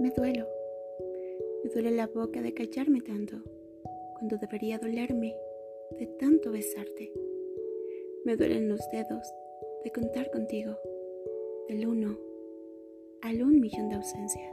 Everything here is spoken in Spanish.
Me duelo. Me duele la boca de callarme tanto, cuando debería dolerme de tanto besarte. Me duelen los dedos de contar contigo, del uno al un millón de ausencias.